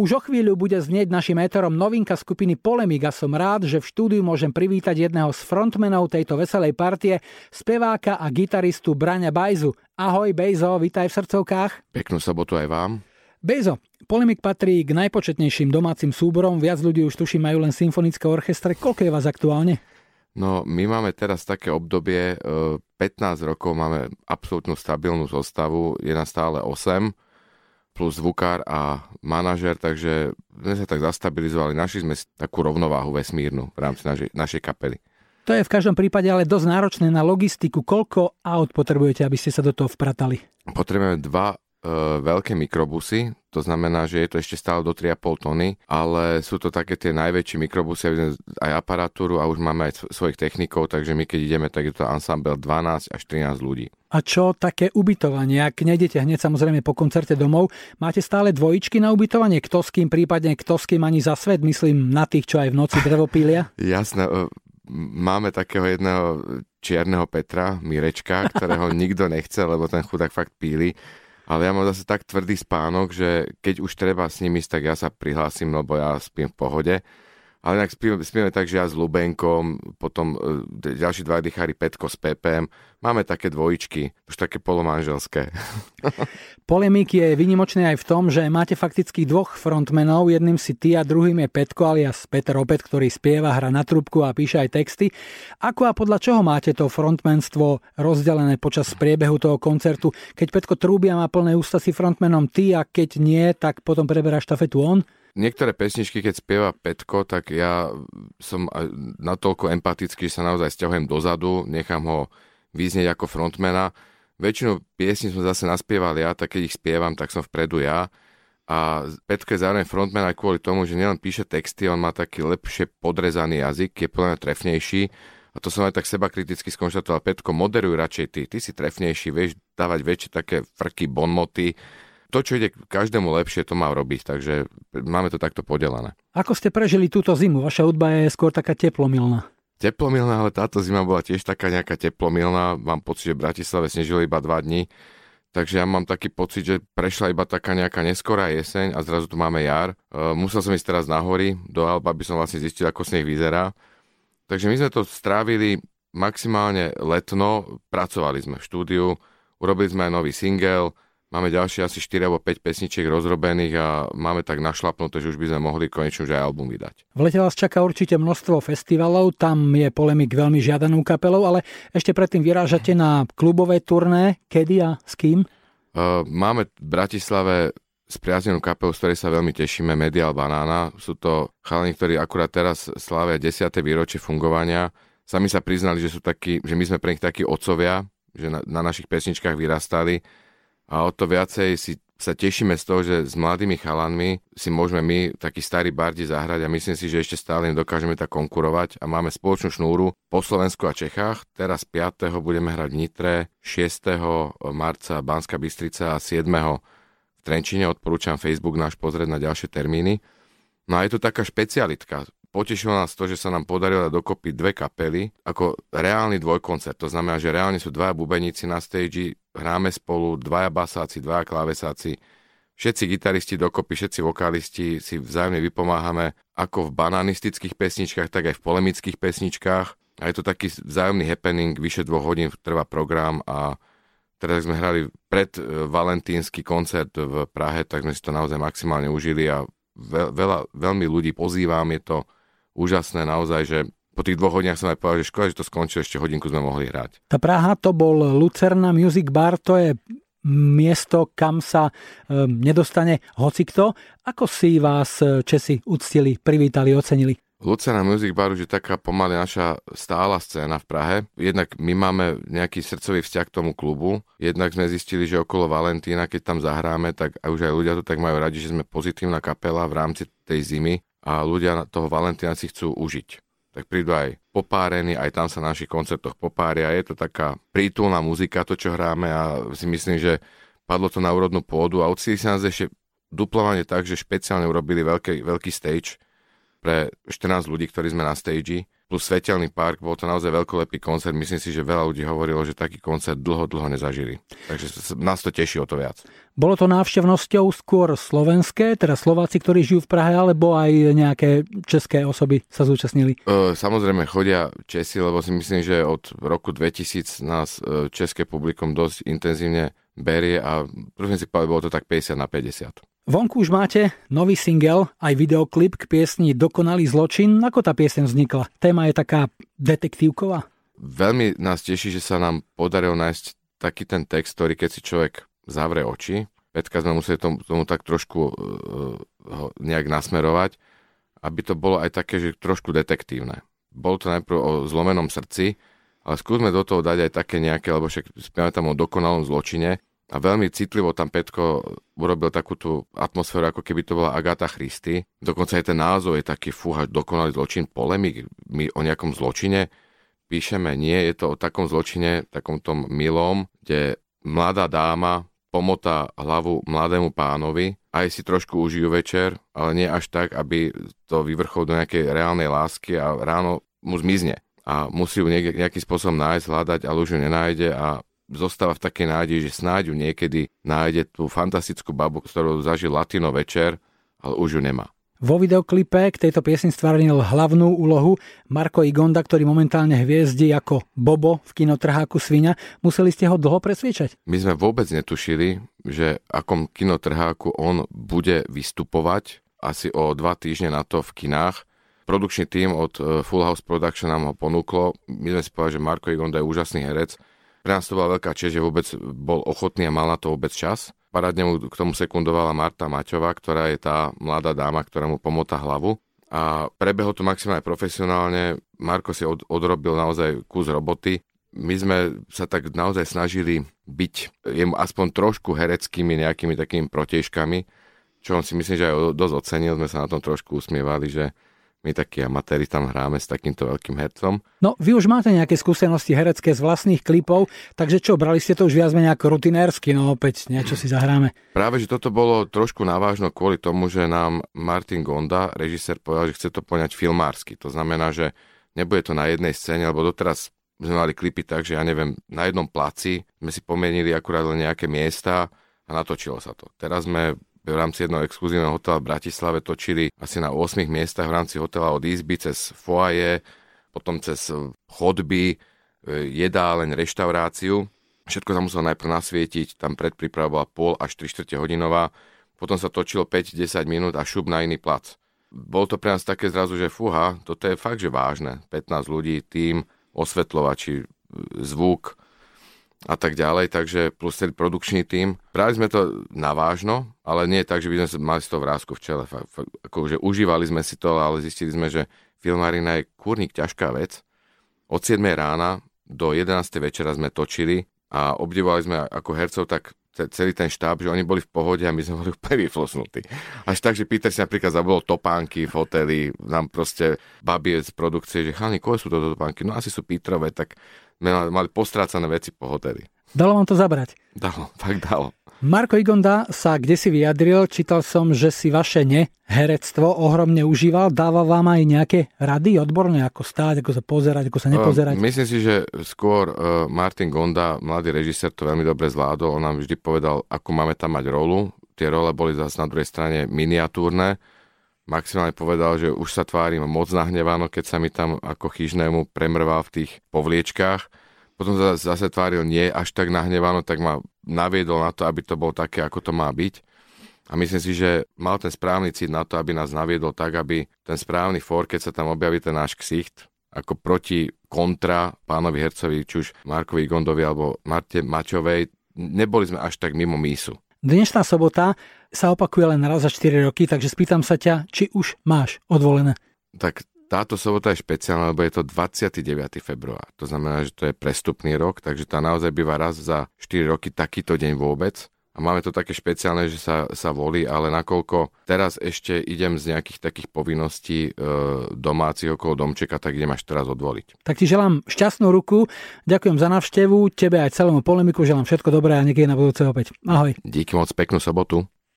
Už o chvíľu bude znieť našim éterom novinka skupiny Polemik a som rád, že v štúdiu môžem privítať jedného z frontmenov tejto veselej partie, speváka a gitaristu Braňa Bajzu. Ahoj Bejzo, vítaj v srdcovkách. Peknú sobotu aj vám. Bejzo, Polemik patrí k najpočetnejším domácim súborom, viac ľudí už tuším majú len symfonické orchestre. Koľko je vás aktuálne? No, my máme teraz také obdobie, 15 e, rokov máme absolútnu stabilnú zostavu, je na stále 8, plus zvukár a manažer, takže sme sa tak zastabilizovali, našli sme takú rovnováhu vesmírnu v rámci našej, našej kapely. To je v každom prípade ale dosť náročné na logistiku. Koľko aut potrebujete, aby ste sa do toho vpratali? Potrebujeme dva veľké mikrobusy, to znamená, že je to ešte stále do 3,5 tony, ale sú to také tie najväčšie mikrobusy, aj aparatúru a už máme aj svojich technikov, takže my keď ideme, tak je to ensemble 12 až 13 ľudí. A čo také ubytovanie? Ak nejdete hneď samozrejme po koncerte domov, máte stále dvojičky na ubytovanie? Kto s kým, prípadne kto s kým ani za svet? Myslím na tých, čo aj v noci drevo pília? Jasné, e, máme takého jedného čierneho Petra, Mirečka, ktorého nikto nechce, lebo ten chudák fakt píli. Ale ja mám zase tak tvrdý spánok, že keď už treba s ísť, tak ja sa prihlásim, lebo ja spím v pohode. Ale inak spíme, spíme tak, že ja s Lubenkom, potom e, ďalší dva dýchári Petko s Pepem. Máme také dvojičky, už také polomanželské. Polemík je vynimočný aj v tom, že máte fakticky dvoch frontmenov, jedným si ty a druhým je Petko alias Peter Opet, ktorý spieva, hra na trúbku a píše aj texty. Ako a podľa čoho máte to frontmenstvo rozdelené počas priebehu toho koncertu? Keď Petko trúbia má plné ústa si frontmenom ty a keď nie, tak potom preberá štafetu on? Niektoré pesničky, keď spieva Petko, tak ja som natoľko empatický, že sa naozaj stiahujem dozadu, nechám ho vyznieť ako frontmana. Väčšinu piesní som zase naspieval ja, tak keď ich spievam, tak som vpredu ja. A Petko je zároveň frontman aj kvôli tomu, že nielen píše texty, on má taký lepšie podrezaný jazyk, je plne trefnejší. A to som aj tak seba kriticky skonštatoval. Petko, moderuj radšej ty, ty si trefnejší, vieš dávať väčšie také frky, bonmoty, to, čo ide každému lepšie, to má robiť, takže máme to takto podelené. Ako ste prežili túto zimu? Vaša hudba je skôr taká teplomilná. Teplomilná, ale táto zima bola tiež taká nejaká teplomilná. Mám pocit, že v Bratislave snežilo iba dva dní. Takže ja mám taký pocit, že prešla iba taká nejaká neskorá jeseň a zrazu tu máme jar. E, musel som ísť teraz na hory do Alba, aby som vlastne zistil, ako sneh vyzerá. Takže my sme to strávili maximálne letno, pracovali sme v štúdiu, urobili sme aj nový single, Máme ďalšie asi 4 alebo 5 pesničiek rozrobených a máme tak našlapnuté, že už by sme mohli konečne už aj album vydať. V lete vás čaká určite množstvo festivalov, tam je polemik veľmi žiadanou kapelou, ale ešte predtým vyrážate na klubové turné. Kedy a s kým? Uh, máme v Bratislave spriaznenú kapelu, z ktorej sa veľmi tešíme, Medial Banana. Sú to chalani, ktorí akurát teraz slávia 10. výročie fungovania. Sami sa priznali, že sú takí, že my sme pre nich takí otcovia, že na, na našich pesničkách vyrastali a o to viacej si sa tešíme z toho, že s mladými chalanmi si môžeme my, takí starí bardi, zahrať a myslím si, že ešte stále dokážeme tak konkurovať a máme spoločnú šnúru po Slovensku a Čechách. Teraz 5. budeme hrať v Nitre, 6. marca Banská Bystrica a 7. v Trenčine. Odporúčam Facebook náš pozrieť na ďalšie termíny. No a je tu taká špecialitka. Potešilo nás to, že sa nám podarilo dokopy dve kapely ako reálny dvojkoncert. To znamená, že reálne sú dvaja bubeníci na stage, hráme spolu, dvaja basáci, dvaja klávesáci, všetci gitaristi dokopy, všetci vokalisti si vzájomne vypomáhame ako v bananistických pesničkách, tak aj v polemických pesničkách. A je to taký vzájomný happening, vyše dvoch hodín trvá program a teraz sme hrali pred e, valentínsky koncert v Prahe, tak sme si to naozaj maximálne užili a veľa, veľmi ľudí pozývam, je to úžasné naozaj, že po tých dvoch hodinách som aj povedal, že škoda, že to skončilo, ešte hodinku sme mohli hrať. Tá Praha to bol Lucerna Music Bar, to je miesto, kam sa um, nedostane hocikto. Ako si vás e, Česi uctili, privítali, ocenili? Lucerna Music Bar už je taká pomaly naša stála scéna v Prahe. Jednak my máme nejaký srdcový vzťah k tomu klubu. Jednak sme zistili, že okolo Valentína, keď tam zahráme, tak už aj ľudia to tak majú radi, že sme pozitívna kapela v rámci tej zimy a ľudia toho Valentína si chcú užiť. Tak prídu aj popárení, aj tam sa na našich koncertoch popária. Je to taká prítulná muzika, to čo hráme a si myslím, že padlo to na úrodnú pôdu a odsili sa nás ešte duplovanie tak, že špeciálne urobili veľký, veľký stage pre 14 ľudí, ktorí sme na stage. Plus Svetelný park, bol to naozaj veľkolepý koncert. Myslím si, že veľa ľudí hovorilo, že taký koncert dlho, dlho nezažili. Takže nás to teší o to viac. Bolo to návštevnosťou skôr slovenské, teda Slováci, ktorí žijú v Prahe, alebo aj nejaké české osoby sa zúčastnili? E, samozrejme chodia Česi, lebo si myslím, že od roku 2000 nás české publikum dosť intenzívne berie a prosím si povedať, bolo to tak 50 na 50. Vonku už máte nový single, aj videoklip k piesni Dokonalý zločin. Ako tá piesň vznikla? Téma je taká detektívková? Veľmi nás teší, že sa nám podarilo nájsť taký ten text, ktorý keď si človek zavre oči, Petka sme museli tomu, tomu tak trošku uh, nejak nasmerovať, aby to bolo aj také, že trošku detektívne. Bolo to najprv o zlomenom srdci, ale skúsme do toho dať aj také nejaké, lebo však spievame tam o dokonalom zločine, a veľmi citlivo tam Petko urobil takú tú atmosféru, ako keby to bola Agatha Christy. Dokonca aj ten názov je taký, fúha, dokonalý zločin, polemik, my o nejakom zločine píšeme, nie, je to o takom zločine, takom tom milom, kde mladá dáma pomotá hlavu mladému pánovi, aj si trošku užijú večer, ale nie až tak, aby to vyvrchol do nejakej reálnej lásky a ráno mu zmizne. A musí ju nejakým spôsobom nájsť, hľadať, ale už ju nenájde a zostáva v takej nádeji, že snáď ju niekedy nájde tú fantastickú babu, ktorú zažil Latino večer, ale už ju nemá. Vo videoklipe k tejto piesni stvárnil hlavnú úlohu Marko Igonda, ktorý momentálne hviezdi ako Bobo v kinotrháku Svinia. Museli ste ho dlho presviečať? My sme vôbec netušili, že akom kinotrháku on bude vystupovať asi o dva týždne na to v kinách. Produkčný tým od eh, Full House Production nám ho ponúklo. My sme si povedali, že Marko Igonda je úžasný herec pre nás to bola veľká čest, že vôbec bol ochotný a mal na to vôbec čas. Parádne mu k tomu sekundovala Marta Maťová, ktorá je tá mladá dáma, ktorá mu pomotá hlavu. A prebehlo to maximálne profesionálne. Marko si od, odrobil naozaj kus roboty. My sme sa tak naozaj snažili byť jemu aspoň trošku hereckými nejakými takými protižkami, čo on si myslím, že aj dosť ocenil. Sme sa na tom trošku usmievali, že my takí amatéri tam hráme s takýmto veľkým hercom. No, vy už máte nejaké skúsenosti herecké z vlastných klipov, takže čo, brali ste to už viac menej ako rutinérsky, no opäť niečo si zahráme. Práve, že toto bolo trošku navážno kvôli tomu, že nám Martin Gonda, režisér, povedal, že chce to poňať filmársky. To znamená, že nebude to na jednej scéne, lebo doteraz sme mali klipy tak, že ja neviem, na jednom placi sme si pomenili akurát len nejaké miesta a natočilo sa to. Teraz sme v rámci jedného exkluzívneho hotela v Bratislave točili asi na 8 miestach v rámci hotela od izby cez foaje, potom cez chodby, e, jedáleň, reštauráciu. Všetko sa muselo najprv nasvietiť, tam predpríprava bola pol až 3 čtvrte hodinová, potom sa točilo 5-10 minút a šup na iný plac. Bolo to pre nás také zrazu, že fúha, toto je fakt, že vážne. 15 ľudí, tým, osvetľovači, zvuk, a tak ďalej, takže plus celý produkčný tím. Brali sme to na vážno, ale nie tak, že by sme mali z toho vrázku v čele. Fakt, fakt, akože užívali sme si to, ale zistili sme, že filmárina je kurník ťažká vec. Od 7 rána do 11. večera sme točili a obdivovali sme ako hercov tak celý ten štáb, že oni boli v pohode a my sme boli úplne vyflosnutí. Až tak, že Peter si napríklad zabudol topánky v hoteli, nám proste babie z produkcie, že chalani, koho sú toto topánky? No asi sú Petrové, tak mali postrácané veci po hoteli. Dalo vám to zabrať? Dalo, fakt dalo. Marko Igonda sa kde si vyjadril, čítal som, že si vaše neherectvo ohromne užíval, dával vám aj nejaké rady odborné, ako stáť, ako sa pozerať, ako sa nepozerať? Uh, myslím si, že skôr uh, Martin Gonda, mladý režisér, to veľmi dobre zvládol, on nám vždy povedal, ako máme tam mať rolu, tie role boli zase na druhej strane miniatúrne, maximálne povedal, že už sa tvárim moc nahneváno, keď sa mi tam ako chyžnému premrval v tých povliečkách. Potom zase tváril nie až tak nahneváno, tak ma naviedol na to, aby to bolo také, ako to má byť. A myslím si, že mal ten správny cít na to, aby nás naviedol tak, aby ten správny for, keď sa tam objaví ten náš ksicht, ako proti kontra pánovi hercovi, či už Markovi Gondovi alebo Marte Mačovej, neboli sme až tak mimo mísu. Dnešná sobota sa opakuje len raz za 4 roky, takže spýtam sa ťa, či už máš odvolené. Tak táto sobota je špeciálna, lebo je to 29. február. To znamená, že to je prestupný rok, takže tá naozaj býva raz za 4 roky takýto deň vôbec. A máme to také špeciálne, že sa, sa volí, ale nakoľko teraz ešte idem z nejakých takých povinností e, domácich okolo domčeka, tak idem až teraz odvoliť. Tak ti želám šťastnú ruku, ďakujem za návštevu, tebe aj celému polemiku želám všetko dobré a niekedy na budúce opäť. Ahoj. Díky moc, peknú sobotu.